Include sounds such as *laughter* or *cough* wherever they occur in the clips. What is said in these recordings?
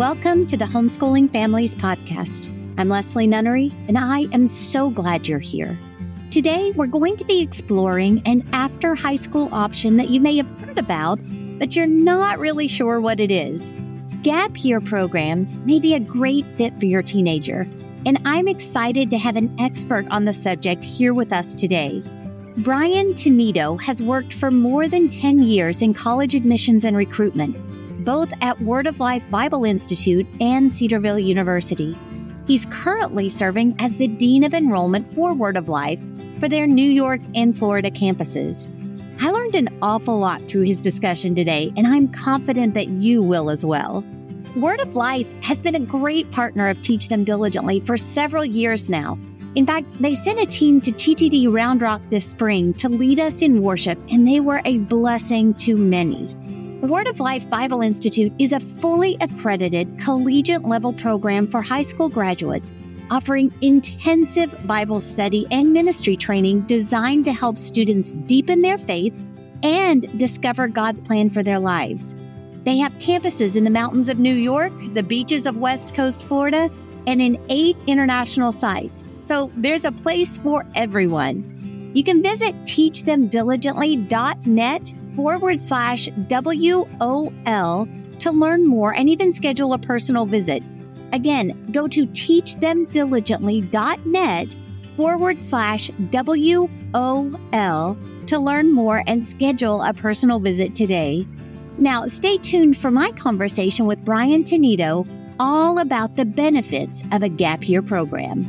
Welcome to the Homeschooling Families Podcast. I'm Leslie Nunnery, and I am so glad you're here. Today, we're going to be exploring an after high school option that you may have heard about, but you're not really sure what it is. Gap year programs may be a great fit for your teenager, and I'm excited to have an expert on the subject here with us today. Brian Tanedo has worked for more than 10 years in college admissions and recruitment both at Word of Life Bible Institute and Cedarville University. He's currently serving as the Dean of Enrollment for Word of Life for their New York and Florida campuses. I learned an awful lot through his discussion today, and I'm confident that you will as well. Word of Life has been a great partner of Teach Them Diligently for several years now. In fact, they sent a team to TTD Round Rock this spring to lead us in worship, and they were a blessing to many. Word of Life Bible Institute is a fully accredited collegiate level program for high school graduates, offering intensive Bible study and ministry training designed to help students deepen their faith and discover God's plan for their lives. They have campuses in the mountains of New York, the beaches of West Coast Florida, and in eight international sites. So there's a place for everyone. You can visit teachthemdiligently.net forward slash WOL to learn more and even schedule a personal visit. Again, go to teachthemdiligently.net forward slash WOL to learn more and schedule a personal visit today. Now, stay tuned for my conversation with Brian Tanedo all about the benefits of a gap year program.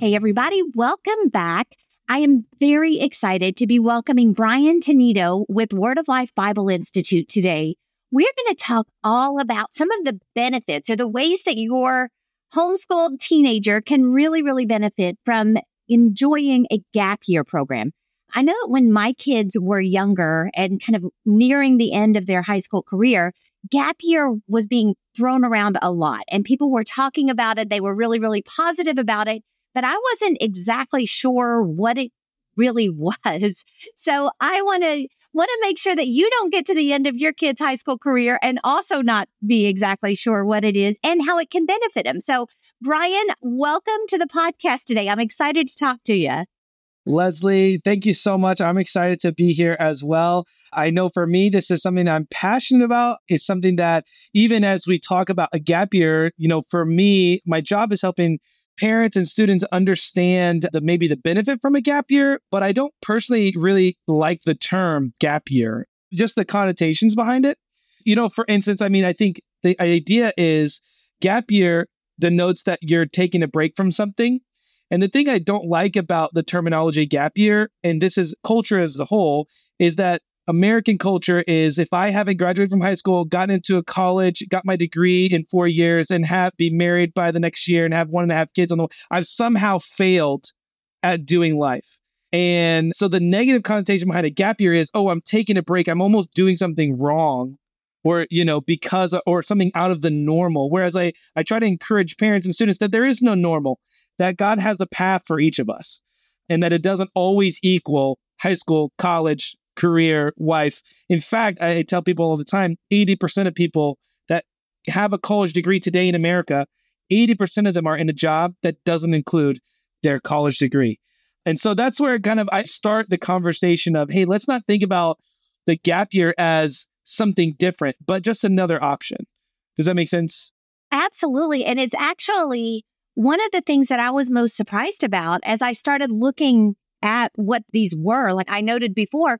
Hey, everybody, welcome back. I am very excited to be welcoming Brian Tanedo with Word of Life Bible Institute today. We're going to talk all about some of the benefits or the ways that your homeschooled teenager can really, really benefit from enjoying a gap year program. I know that when my kids were younger and kind of nearing the end of their high school career, gap year was being thrown around a lot and people were talking about it. They were really, really positive about it but I wasn't exactly sure what it really *laughs* was. So I want to want to make sure that you don't get to the end of your kid's high school career and also not be exactly sure what it is and how it can benefit them. So Brian, welcome to the podcast today. I'm excited to talk to you. Leslie, thank you so much. I'm excited to be here as well. I know for me, this is something I'm passionate about. It's something that even as we talk about a gap year, you know, for me, my job is helping parents and students understand the maybe the benefit from a gap year, but I don't personally really like the term gap year, just the connotations behind it. You know, for instance, I mean, I think the idea is gap year denotes that you're taking a break from something. And the thing I don't like about the terminology gap year, and this is culture as a whole, is that American culture is if I haven't graduated from high school, gotten into a college, got my degree in four years, and have be married by the next year and have one and a half kids on the way, I've somehow failed at doing life. And so the negative connotation behind a gap year is, oh, I'm taking a break. I'm almost doing something wrong. Or, you know, because or something out of the normal. Whereas I I try to encourage parents and students that there is no normal, that God has a path for each of us. And that it doesn't always equal high school, college, career, wife. In fact, I tell people all the time 80% of people that have a college degree today in America, 80% of them are in a job that doesn't include their college degree. And so that's where kind of I start the conversation of, hey, let's not think about the gap year as something different, but just another option. Does that make sense? Absolutely. And it's actually one of the things that I was most surprised about as I started looking at what these were. Like I noted before,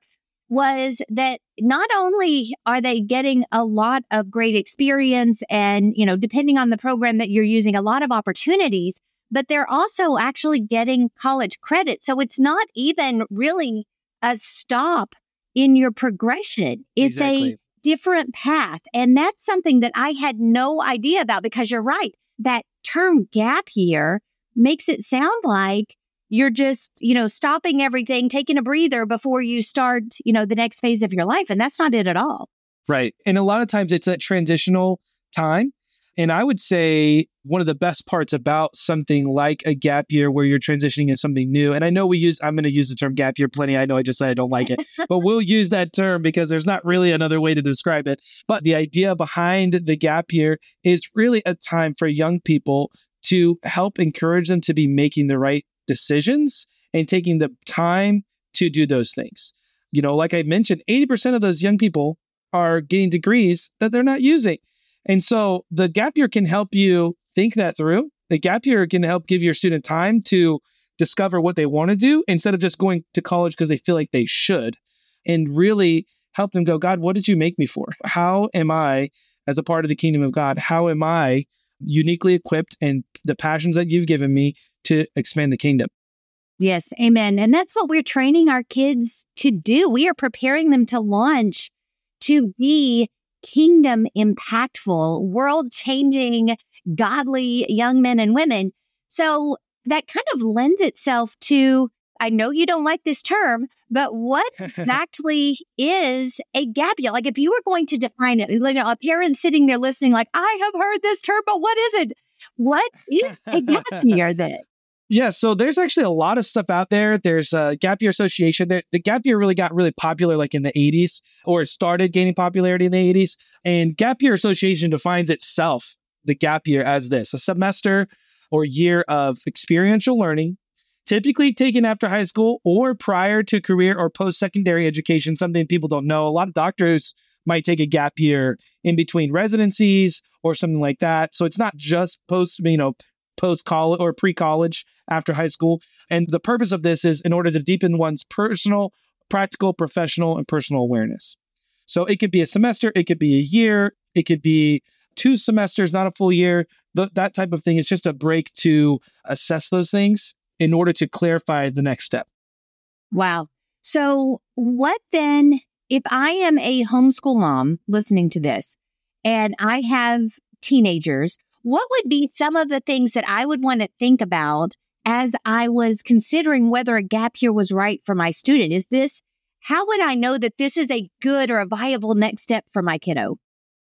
was that not only are they getting a lot of great experience and, you know, depending on the program that you're using, a lot of opportunities, but they're also actually getting college credit. So it's not even really a stop in your progression. It's exactly. a different path. And that's something that I had no idea about because you're right. That term gap year makes it sound like you're just, you know, stopping everything, taking a breather before you start, you know, the next phase of your life. And that's not it at all. Right. And a lot of times it's a transitional time. And I would say one of the best parts about something like a gap year where you're transitioning into something new, and I know we use, I'm going to use the term gap year plenty. I know I just said I don't like it, *laughs* but we'll use that term because there's not really another way to describe it. But the idea behind the gap year is really a time for young people to help encourage them to be making the right decisions and taking the time to do those things. You know, like I mentioned, 80% of those young people are getting degrees that they're not using. And so the gap year can help you think that through. The gap year can help give your student time to discover what they want to do instead of just going to college because they feel like they should and really help them go, God, what did you make me for? How am I, as a part of the kingdom of God, how am I uniquely equipped and the passions that you've given me to expand the kingdom? Yes, amen. And that's what we're training our kids to do. We are preparing them to launch to be kingdom impactful, world changing, godly young men and women. So that kind of lends itself to I know you don't like this term, but what *laughs* exactly is a gap year? Like if you were going to define it, you know, a parent sitting there listening, like, I have heard this term, but what is it? What is a *laughs* gap year then? Yeah, so there's actually a lot of stuff out there. There's a Gap Year Association. The, the Gap Year really got really popular like in the 80s or it started gaining popularity in the 80s. And Gap Year Association defines itself, the gap year, as this a semester or year of experiential learning, typically taken after high school or prior to career or post secondary education, something people don't know. A lot of doctors might take a gap year in between residencies or something like that. So it's not just post, you know, post college or pre college after high school. And the purpose of this is in order to deepen one's personal, practical, professional, and personal awareness. So it could be a semester, it could be a year, it could be two semesters, not a full year. Th- that type of thing is just a break to assess those things in order to clarify the next step. Wow. So, what then if I am a homeschool mom listening to this and I have teenagers what would be some of the things that I would want to think about as I was considering whether a gap year was right for my student? Is this, how would I know that this is a good or a viable next step for my kiddo?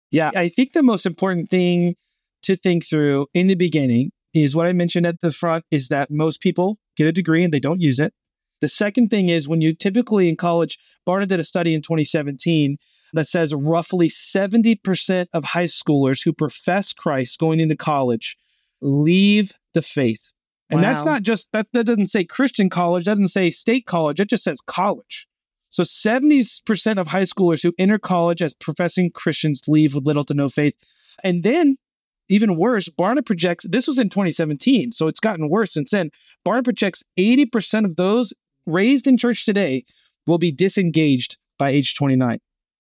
Yeah, I think the most important thing to think through in the beginning is what I mentioned at the front is that most people get a degree and they don't use it. The second thing is when you typically in college, Barna did a study in 2017 that says roughly 70% of high schoolers who profess Christ going into college leave the faith. And wow. that's not just that that doesn't say Christian college, that doesn't say state college, it just says college. So 70% of high schoolers who enter college as professing Christians leave with little to no faith. And then even worse, Barna projects this was in 2017, so it's gotten worse since then. Barna projects 80% of those raised in church today will be disengaged by age 29.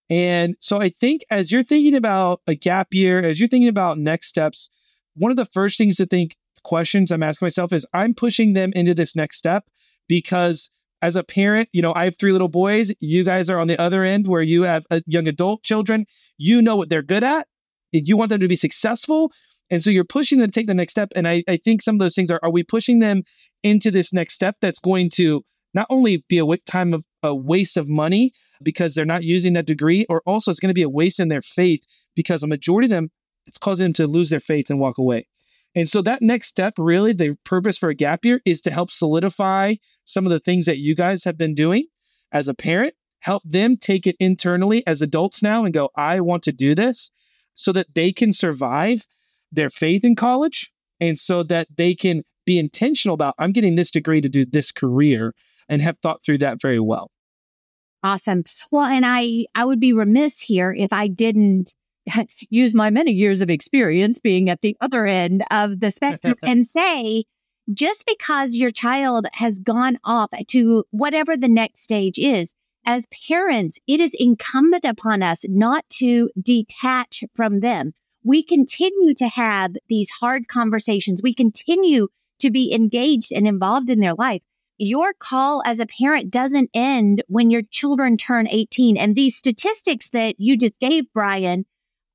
And so I think as you're thinking about a gap year, as you're thinking about next steps, one of the first things to think questions I'm asking myself is I'm pushing them into this next step because as a parent, you know, I have three little boys. You guys are on the other end where you have a young adult children. You know what they're good at. You want them to be successful. And so you're pushing them to take the next step. And I, I think some of those things are are we pushing them into this next step that's going to not only be a time of a waste of money, because they're not using that degree, or also it's going to be a waste in their faith because a majority of them, it's causing them to lose their faith and walk away. And so that next step, really, the purpose for a gap year is to help solidify some of the things that you guys have been doing as a parent, help them take it internally as adults now and go, I want to do this so that they can survive their faith in college and so that they can be intentional about, I'm getting this degree to do this career and have thought through that very well. Awesome. Well, and I I would be remiss here if I didn't *laughs* use my many years of experience being at the other end of the spectrum *laughs* and say just because your child has gone off to whatever the next stage is, as parents, it is incumbent upon us not to detach from them. We continue to have these hard conversations. We continue to be engaged and involved in their life your call as a parent doesn't end when your children turn 18. And these statistics that you just gave, Brian,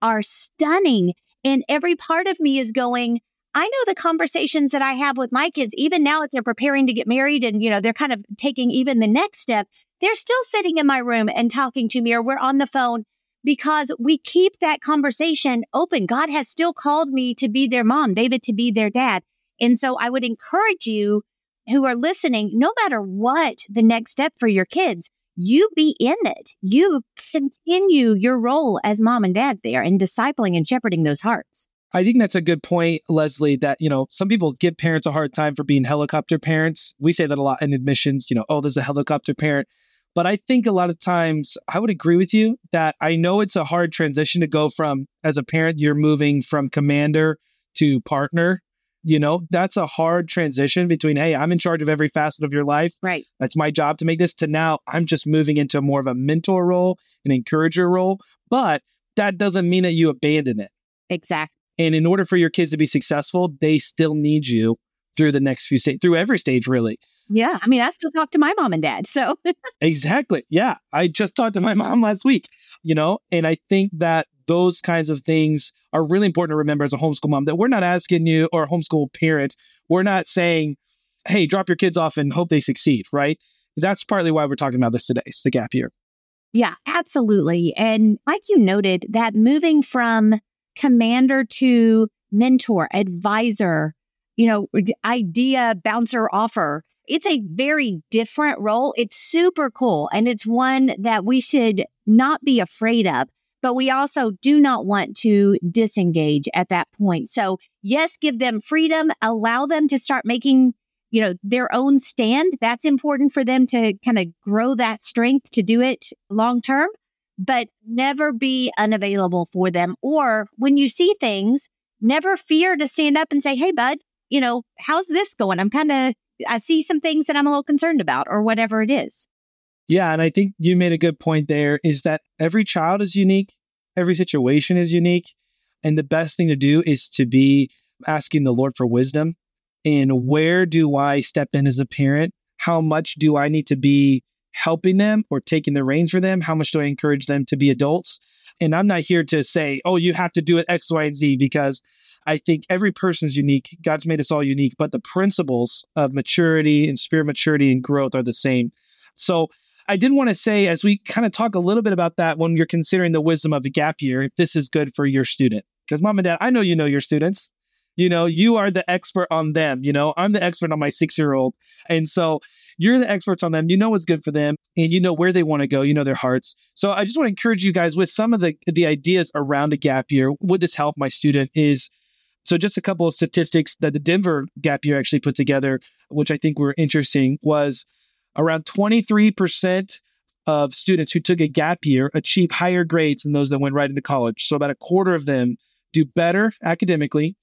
are stunning. And every part of me is going, I know the conversations that I have with my kids, even now that they're preparing to get married and, you know, they're kind of taking even the next step, they're still sitting in my room and talking to me or we're on the phone because we keep that conversation open. God has still called me to be their mom, David to be their dad. And so I would encourage you who are listening, no matter what the next step for your kids, you be in it. You continue your role as mom and dad there in discipling and shepherding those hearts. I think that's a good point, Leslie, that, you know, some people give parents a hard time for being helicopter parents. We say that a lot in admissions, you know, oh, there's a helicopter parent. But I think a lot of times I would agree with you that I know it's a hard transition to go from, as a parent, you're moving from commander to partner. You know, that's a hard transition between, hey, I'm in charge of every facet of your life. Right. That's my job to make this to now I'm just moving into more of a mentor role, an encourager role. But that doesn't mean that you abandon it. Exactly. And in order for your kids to be successful, they still need you through the next few stages, through every stage, really. Yeah. I mean, I still talk to my mom and dad. So, *laughs* exactly. Yeah. I just talked to my mom last week, you know, and I think that those kinds of things are really important to remember as a homeschool mom that we're not asking you or homeschool parent, we're not saying, hey, drop your kids off and hope they succeed, right? That's partly why we're talking about this today. It's the gap year. Yeah, absolutely. And like you noted, that moving from commander to mentor, advisor, you know, idea bouncer offer. It's a very different role. It's super cool. And it's one that we should not be afraid of, but we also do not want to disengage at that point. So yes, give them freedom, allow them to start making, you know, their own stand. That's important for them to kind of grow that strength to do it long term but never be unavailable for them. Or when you see things, never fear to stand up and say, Hey, bud, you know, how's this going? I'm kind of, I see some things that I'm a little concerned about or whatever it is. Yeah. And I think you made a good point there is that every child is unique, every situation is unique. And the best thing to do is to be asking the Lord for wisdom. And where do I step in as a parent? How much do I need to be helping them or taking the reins for them? How much do I encourage them to be adults? And I'm not here to say, oh, you have to do it X, Y, and Z because I think every person is unique. God's made us all unique, but the principles of maturity and spirit maturity and growth are the same. So I did want to say, as we kind of talk a little bit about that when you're considering the wisdom of a gap year, if this is good for your student. Because mom and dad, I know you know your students. You know, you are the expert on them. You know, I'm the expert on my six year old. And so you're the experts on them. You know what's good for them and you know where they want to go. You know their hearts. So I just want to encourage you guys with some of the, the ideas around a gap year. Would this help my student? Is so just a couple of statistics that the Denver gap year actually put together, which I think were interesting, was around 23% of students who took a gap year achieve higher grades than those that went right into college. So about a quarter of them do better academically.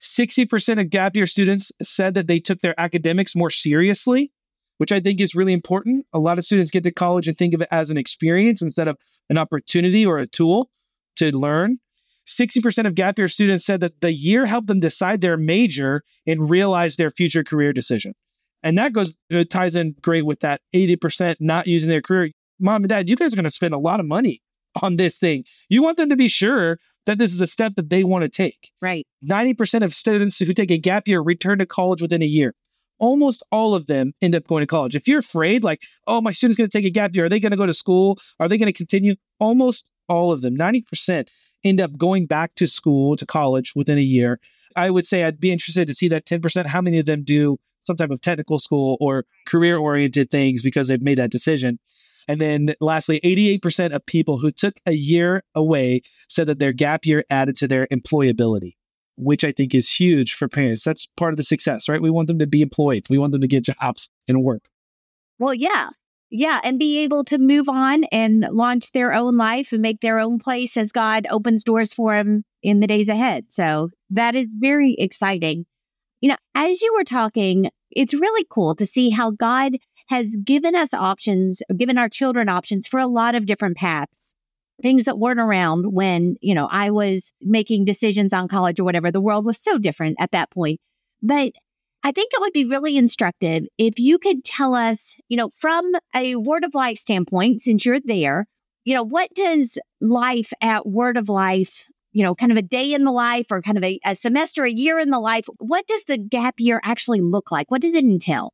60% of gap year students said that they took their academics more seriously which I think is really important. A lot of students get to college and think of it as an experience instead of an opportunity or a tool to learn. 60% of gap year students said that the year helped them decide their major and realize their future career decision. And that goes, it ties in great with that 80% not using their career. Mom and dad, you guys are going to spend a lot of money on this thing. You want them to be sure that this is a step that they want to take. Right. 90% of students who take a gap year return to college within a year almost all of them end up going to college. If you're afraid, like, oh, my student's going to take a gap year, are they going to go to school? Are they going to continue? Almost all of them, 90%, end up going back to school, to college within a year. I would say I'd be interested to see that 10%. How many of them do some type of technical school or career oriented things because they've made that decision? And then lastly, 88% of people who took a year away said that their gap year added to their employability which I think is huge for parents. That's part of the success, right? We want them to be employed, we want them to get jobs and work. Well, yeah. Yeah. And be able to move on and launch their own life and make their own place as God opens doors for them in the days ahead. So that is very exciting. You know, as you were talking, it's really cool to see how God has given us options, given our children options for a lot of different paths things that weren't around when, you know, I was making decisions on college or whatever. The world was so different at that point. But I think it would be really instructive if you could tell us, you know, from a word of life standpoint, since you're there, you know, what does life at Word of Life, you know, kind of a day in the life or kind of a, a semester, a year in the life, what does the gap year actually look like? What does it entail?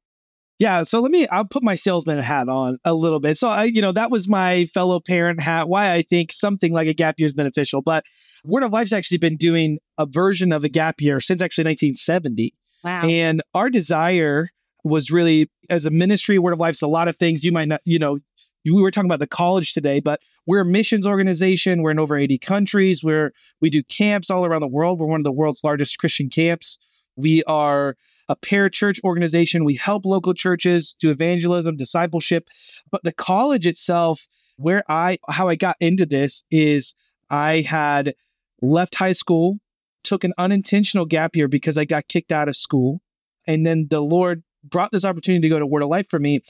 Yeah, so let me I'll put my salesman hat on a little bit. So I, you know, that was my fellow parent hat, why I think something like a gap year is beneficial. But Word of Life's actually been doing a version of a gap year since actually 1970. Wow. And our desire was really as a ministry, Word of Life's a lot of things you might not, you know, we were talking about the college today, but we're a missions organization. We're in over 80 countries. We're we do camps all around the world. We're one of the world's largest Christian camps. We are a parachurch organization. We help local churches do evangelism, discipleship. But the college itself, where I how I got into this is I had left high school, took an unintentional gap year because I got kicked out of school. And then the Lord brought this opportunity to go to Word of Life for me.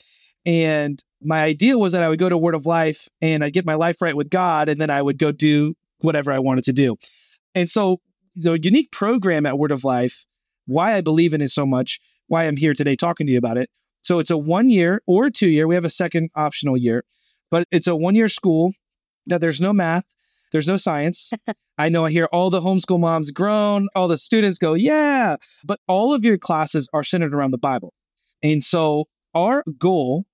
And my idea was that I would go to Word of Life and I'd get my life right with God, and then I would go do whatever I wanted to do. And so the unique program at Word of Life why I believe in it so much, why I'm here today talking to you about it. So it's a one year or two year. We have a second optional year, but it's a one year school that there's no math, there's no science. *laughs* I know I hear all the homeschool moms groan, all the students go, yeah, but all of your classes are centered around the Bible. And so our goal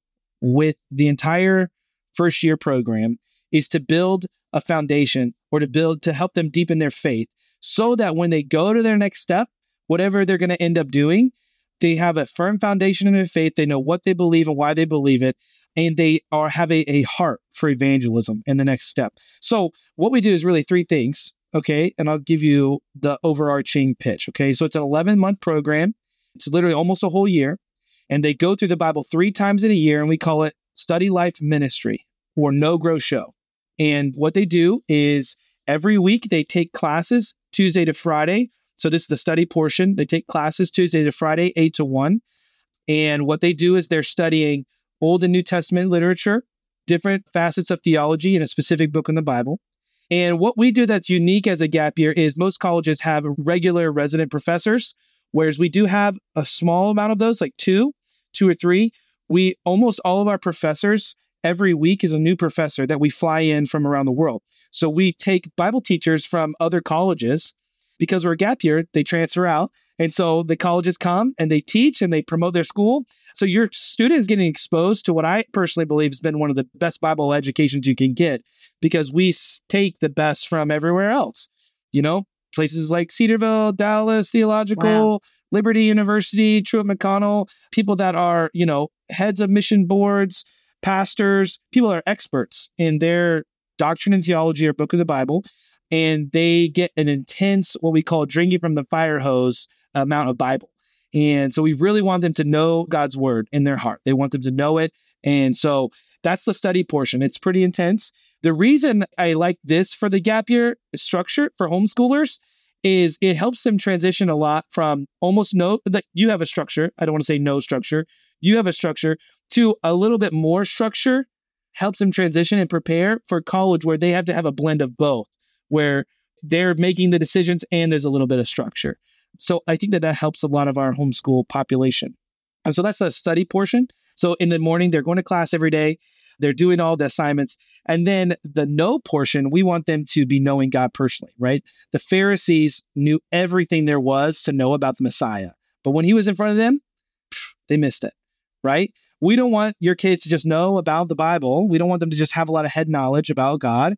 with the entire first year program is to build a foundation or to build to help them deepen their faith so that when they go to their next step, whatever they're going to end up doing, they have a firm foundation in their faith. They know what they believe and why they believe it. And they are have a, a heart for evangelism in the next step. So what we do is really three things. Okay. And I'll give you the overarching pitch. Okay. So it's an 11 month program. It's literally almost a whole year. And they go through the Bible three times in a year, and we call it Study Life Ministry or Know Grow Show. And what they do is every week they take classes Tuesday to Friday so this is the study portion. They take classes Tuesday to Friday, 8 to 1. And what they do is they're studying Old and New Testament literature, different facets of theology in a specific book in the Bible. And what we do that's unique as a gap year is most colleges have regular resident professors, whereas we do have a small amount of those, like two, two or three. We almost all of our professors every week is a new professor that we fly in from around the world. So we take Bible teachers from other colleges because we're a gap year, they transfer out. And so the colleges come and they teach and they promote their school. So your student is getting exposed to what I personally believe has been one of the best Bible educations you can get because we take the best from everywhere else. You know, places like Cedarville, Dallas Theological, wow. Liberty University, Truett McConnell, people that are, you know, heads of mission boards, pastors, people that are experts in their doctrine and theology or book of the Bible and they get an intense, what we call drinking from the fire hose amount of Bible. And so we really want them to know God's word in their heart. They want them to know it. And so that's the study portion. It's pretty intense. The reason I like this for the gap year structure for homeschoolers is it helps them transition a lot from almost no that you have a structure. I don't want to say no structure. You have a structure to a little bit more structure helps them transition and prepare for college where they have to have a blend of both where they're making the decisions and there's a little bit of structure. So I think that that helps a lot of our homeschool population. And so that's the study portion. So in the morning, they're going to class every day. They're doing all the assignments. And then the know portion, we want them to be knowing God personally, right? The Pharisees knew everything there was to know about the Messiah. But when he was in front of them, they missed it, right? We don't want your kids to just know about the Bible. We don't want them to just have a lot of head knowledge about God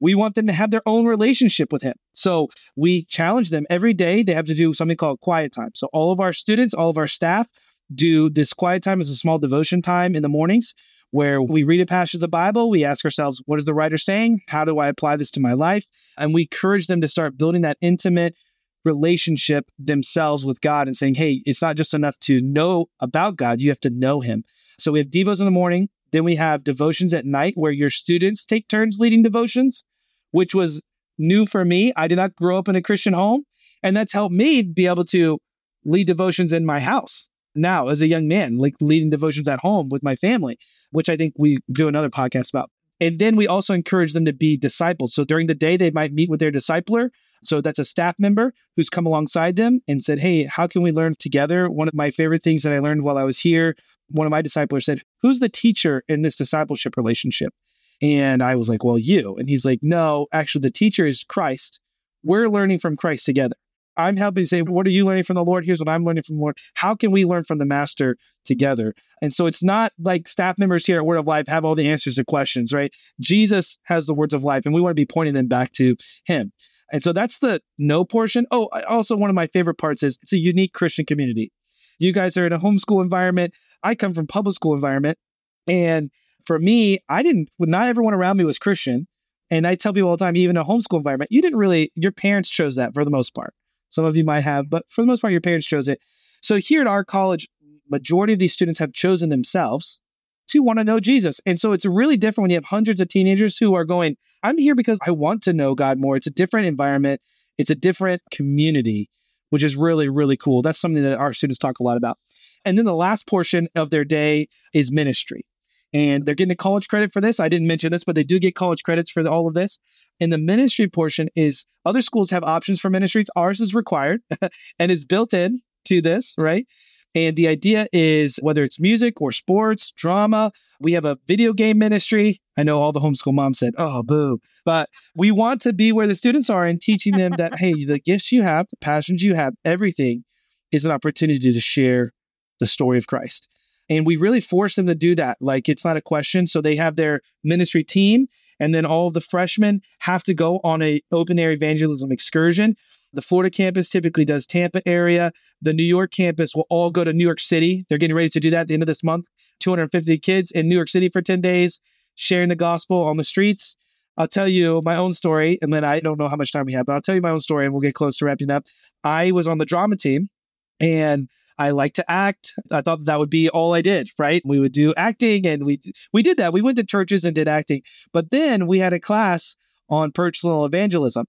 we want them to have their own relationship with him. So we challenge them every day. They have to do something called quiet time. So all of our students, all of our staff do this quiet time as a small devotion time in the mornings where we read a passage of the Bible. We ask ourselves, what is the writer saying? How do I apply this to my life? And we encourage them to start building that intimate relationship themselves with God and saying, hey, it's not just enough to know about God, you have to know him. So we have Devos in the morning. Then we have devotions at night where your students take turns leading devotions which was new for me. I did not grow up in a Christian home. And that's helped me be able to lead devotions in my house now as a young man, like leading devotions at home with my family, which I think we do another podcast about. And then we also encourage them to be disciples. So during the day, they might meet with their discipler. So that's a staff member who's come alongside them and said, Hey, how can we learn together? One of my favorite things that I learned while I was here, one of my disciplers said, Who's the teacher in this discipleship relationship? And I was like, well, you. And he's like, no, actually, the teacher is Christ. We're learning from Christ together. I'm helping say, what are you learning from the Lord? Here's what I'm learning from the Lord. How can we learn from the master together? And so it's not like staff members here at Word of Life have all the answers to questions, right? Jesus has the words of life, and we want to be pointing them back to him. And so that's the know portion. Oh, also one of my favorite parts is it's a unique Christian community. You guys are in a homeschool environment. I come from public school environment. And for me, I didn't, not everyone around me was Christian. And I tell people all the time, even a homeschool environment, you didn't really, your parents chose that for the most part. Some of you might have, but for the most part, your parents chose it. So here at our college, majority of these students have chosen themselves to want to know Jesus. And so it's really different when you have hundreds of teenagers who are going, I'm here because I want to know God more. It's a different environment, it's a different community, which is really, really cool. That's something that our students talk a lot about. And then the last portion of their day is ministry and they're getting a college credit for this. I didn't mention this, but they do get college credits for all of this. And the ministry portion is other schools have options for ministries. Ours is required *laughs* and it's built in to this, right? And the idea is whether it's music or sports, drama, we have a video game ministry. I know all the homeschool moms said, oh, boo. But we want to be where the students are and teaching them that, hey, the gifts you have, the passions you have, everything is an opportunity to share the story of Christ. And we really force them to do that. Like it's not a question. So they have their ministry team, and then all the freshmen have to go on a open air evangelism excursion. The Florida campus typically does Tampa area. The New York campus will all go to New York City. They're getting ready to do that at the end of this month. 250 kids in New York City for 10 days, sharing the gospel on the streets. I'll tell you my own story, and then I don't know how much time we have, but I'll tell you my own story and we'll get close to wrapping up. I was on the drama team and I like to act. I thought that would be all I did, right? We would do acting and we we did that. We went to churches and did acting. But then we had a class on personal evangelism.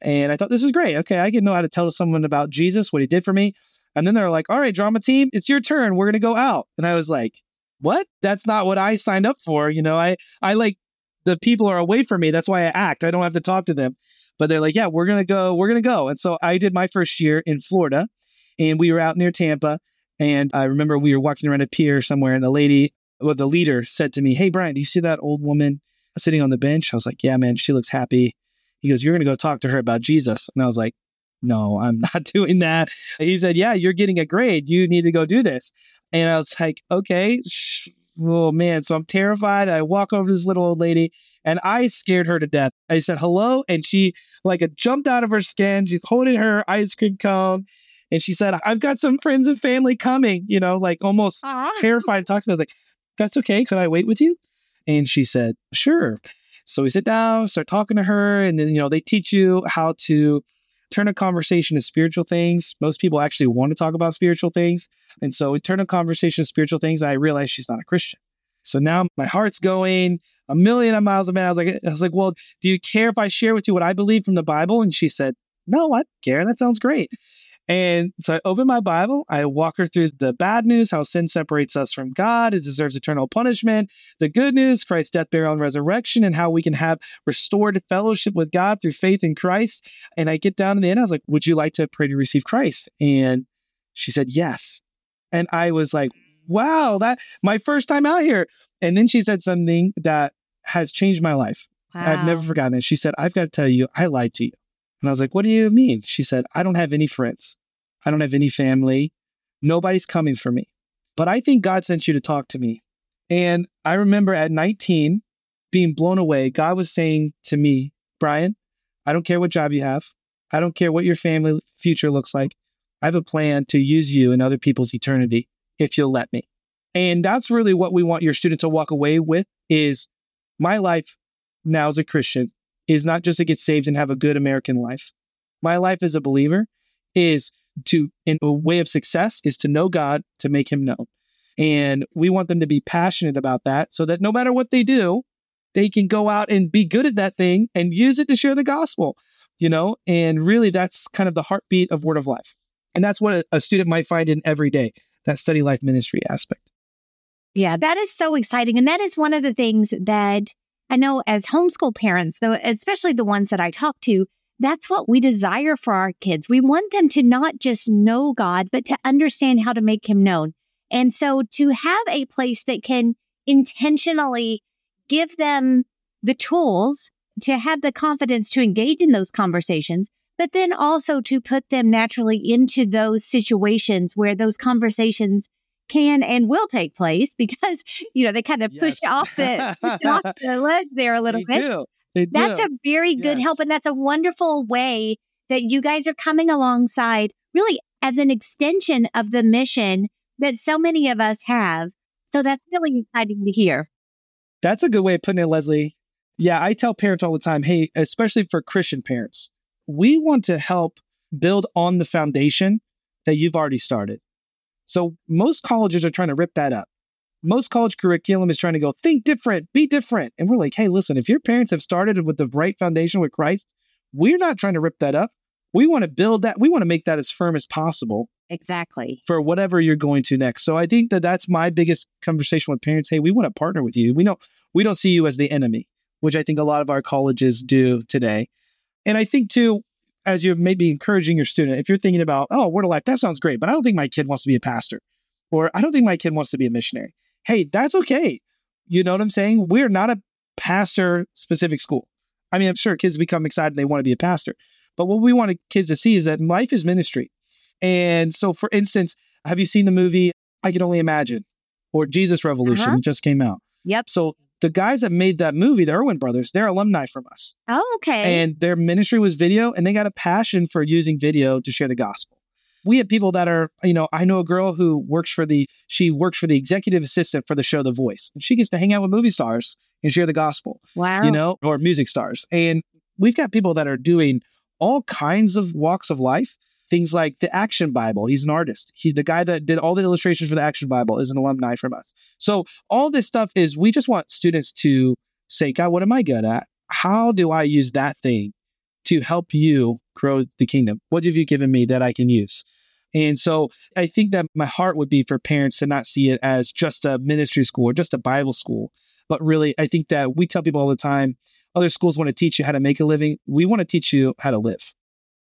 And I thought this is great. Okay, I can know how to tell someone about Jesus, what he did for me. And then they're like, "All right, drama team, it's your turn. We're going to go out." And I was like, "What? That's not what I signed up for." You know, I I like the people are away from me. That's why I act. I don't have to talk to them. But they're like, "Yeah, we're going to go. We're going to go." And so I did my first year in Florida and we were out near Tampa. And I remember we were walking around a pier somewhere, and the lady, well, the leader said to me, Hey, Brian, do you see that old woman sitting on the bench? I was like, Yeah, man, she looks happy. He goes, You're going to go talk to her about Jesus. And I was like, No, I'm *laughs* not doing that. He said, Yeah, you're getting a grade. You need to go do this. And I was like, Okay. Sh- oh, man. So I'm terrified. I walk over to this little old lady and I scared her to death. I said hello, and she like jumped out of her skin. She's holding her ice cream cone, and she said, I've got some friends and family coming, you know, like almost terrified to talk to me. I was like, that's okay. Could I wait with you? And she said, sure. So we sit down, start talking to her, and then, you know, they teach you how to turn a conversation to spiritual things. Most people actually want to talk about spiritual things. And so we turn a conversation to spiritual things. I realized she's not a Christian. So now my heart's going a million miles a minute. I was like, I was like, well, do you care if I share with you what I believe from the Bible? And she said, no, I care. That sounds great. And so I open my Bible, I walk her through the bad news, how sin separates us from God, it deserves eternal punishment, the good news, Christ's death, burial, and resurrection, and how we can have restored fellowship with God through faith in Christ. And I get down to the end, I was like, Would you like to pray to receive Christ? And she said, Yes. And I was like, Wow, that my first time out here. And then she said something that has changed my life. Wow. I've never forgotten it. She said, I've got to tell you, I lied to you. And I was like, What do you mean? She said, I don't have any friends. I don't have any family. Nobody's coming for me. But I think God sent you to talk to me. And I remember at 19 being blown away. God was saying to me, Brian, I don't care what job you have. I don't care what your family future looks like. I have a plan to use you in other people's eternity if you'll let me. And that's really what we want your students to walk away with is my life now as a Christian is not just to get saved and have a good American life. My life as a believer is to, in a way of success, is to know God, to make him known. And we want them to be passionate about that so that no matter what they do, they can go out and be good at that thing and use it to share the gospel, you know? And really, that's kind of the heartbeat of Word of Life. And that's what a, a student might find in every day, that study life ministry aspect. Yeah, that is so exciting. And that is one of the things that I know as homeschool parents, though, especially the ones that I talk to, that's what we desire for our kids. We want them to not just know God, but to understand how to make him known. And so to have a place that can intentionally give them the tools to have the confidence to engage in those conversations, but then also to put them naturally into those situations where those conversations can and will take place because, *laughs* you know, they kind of push Yes. off the, push off *laughs* the ledge there a little They bit. do. They That's do. a very good Yes. help. And that's a wonderful way that you guys are coming alongside, really as an extension of the mission that so many of us have. So that's really exciting to hear. That's a good way of putting it, Leslie. Yeah, I tell parents all the time, hey, especially for Christian parents, we want to help build on the foundation that you've already started. So most colleges are trying to rip that up. Most college curriculum is trying to go, think different, be different. And we're like, hey, listen, if your parents have started with the right foundation with Christ, we're not trying to rip that up. We want to build that. We want to make that as firm as possible Exactly. for whatever you're going to next. So I think that that's my biggest conversation with parents. Hey, we want to partner with you. We don't we don't see you as the enemy, which I think a lot of our colleges do today. And I think too, as you're maybe encouraging your student, if you're thinking about, oh, word of life, that sounds great, but I don't think my kid wants to be a pastor, or I don't think my kid wants to be a missionary. Hey, that's okay. You know what I'm saying? We're not a pastor specific school. I mean, I'm sure kids become excited they want to be a pastor, but what we want kids to see is that life is ministry. And so, for instance, have you seen the movie I Can Only Imagine or Jesus Revolution? Uh-huh. Just came out. Yep. So the guys that made that movie, the Erwin brothers, they're alumni from us. Oh, okay. And their ministry was video, and they got a passion for using video to share the gospel. We have people that are, you know, I know a girl who works for the, she works for the executive assistant for the show The Voice. And she gets to hang out with movie stars and share the gospel wow. you know, or music stars. And we've got people that are doing all kinds of walks of life. Things like the Action Bible. He's an artist. He, the guy that did all the illustrations for the Action Bible, is an alumni from us. So all this stuff is we just want students to say, God, what am I good at? How do I use that thing to help you grow the kingdom? What have you given me that I can use? And so I think that my heart would be for parents to not see it as just a ministry school or just a Bible school, but really, I think that we tell people all the time other schools want to teach you how to make a living. We want to teach you how to live.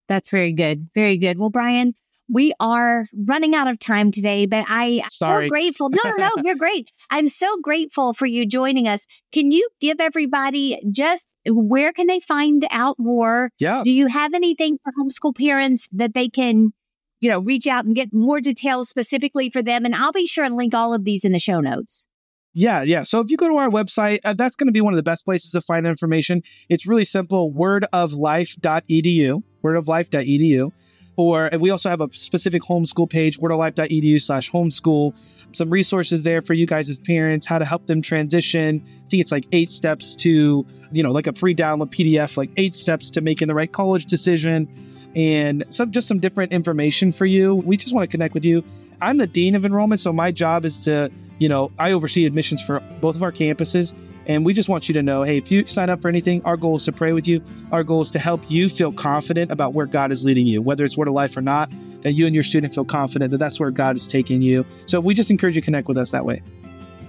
That's very good. Very good. Well, Brian, we are running out of time today, but I am so grateful. No, no, no, *laughs* you're great. I'm so grateful for you joining us. Can you give everybody just uh, where can they find out more? Yeah. Do you have anything for homeschool parents that they can, you know, reach out and get more details specifically for them? And I'll be sure and link all of these in the show notes. Yeah, yeah. So if you go to our website, uh, that's going to be one of the best places to find information. It's really simple wordoflife.edu, wordoflife.edu. Or we also have a specific homeschool page, wordoflife.edu slash homeschool. Some resources there for you guys as parents, how to help them transition. I think it's like eight steps to, you know, like a free download PDF, like eight steps to making the right college decision and some just some different information for you. We just want to connect with you. I'm the dean of enrollment, so my job is to you know, I oversee admissions for both of our campuses. And we just want you to know hey, if you sign up for anything, our goal is to pray with you. Our goal is to help you feel confident about where God is leading you, whether it's Word of Life or not, that you and your student feel confident that that's where God is taking you. So we just encourage you to connect with us that way.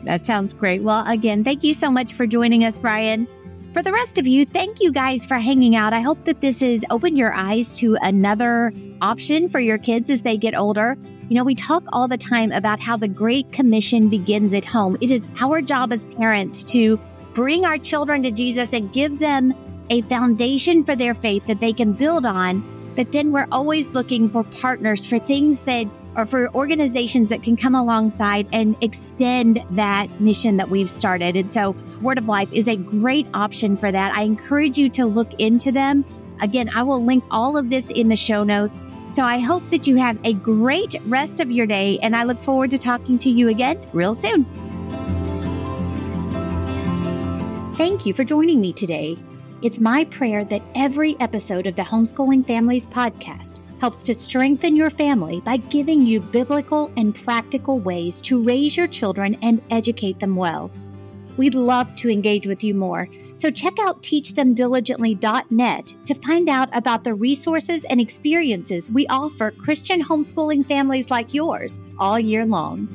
That sounds great. Well, again, thank you so much for joining us, Brian. For the rest of you, thank you guys for hanging out. I hope that this has opened your eyes to another option for your kids as they get older. You know, we talk all the time about how the Great Commission begins at home. It is our job as parents to bring our children to Jesus and give them a foundation for their faith that they can build on. But then we're always looking for partners for things that or for organizations that can come alongside and extend that mission that we've started. And so, Word of Life is a great option for that. I encourage you to look into them. Again, I will link all of this in the show notes. So, I hope that you have a great rest of your day, and I look forward to talking to you again real soon. Thank you for joining me today. It's my prayer that every episode of the Homeschooling Families podcast helps to strengthen your family by giving you biblical and practical ways to raise your children and educate them well. We'd love to engage with you more, so check out teachthemdiligently.net to find out about the resources and experiences we offer Christian homeschooling families like yours all year long.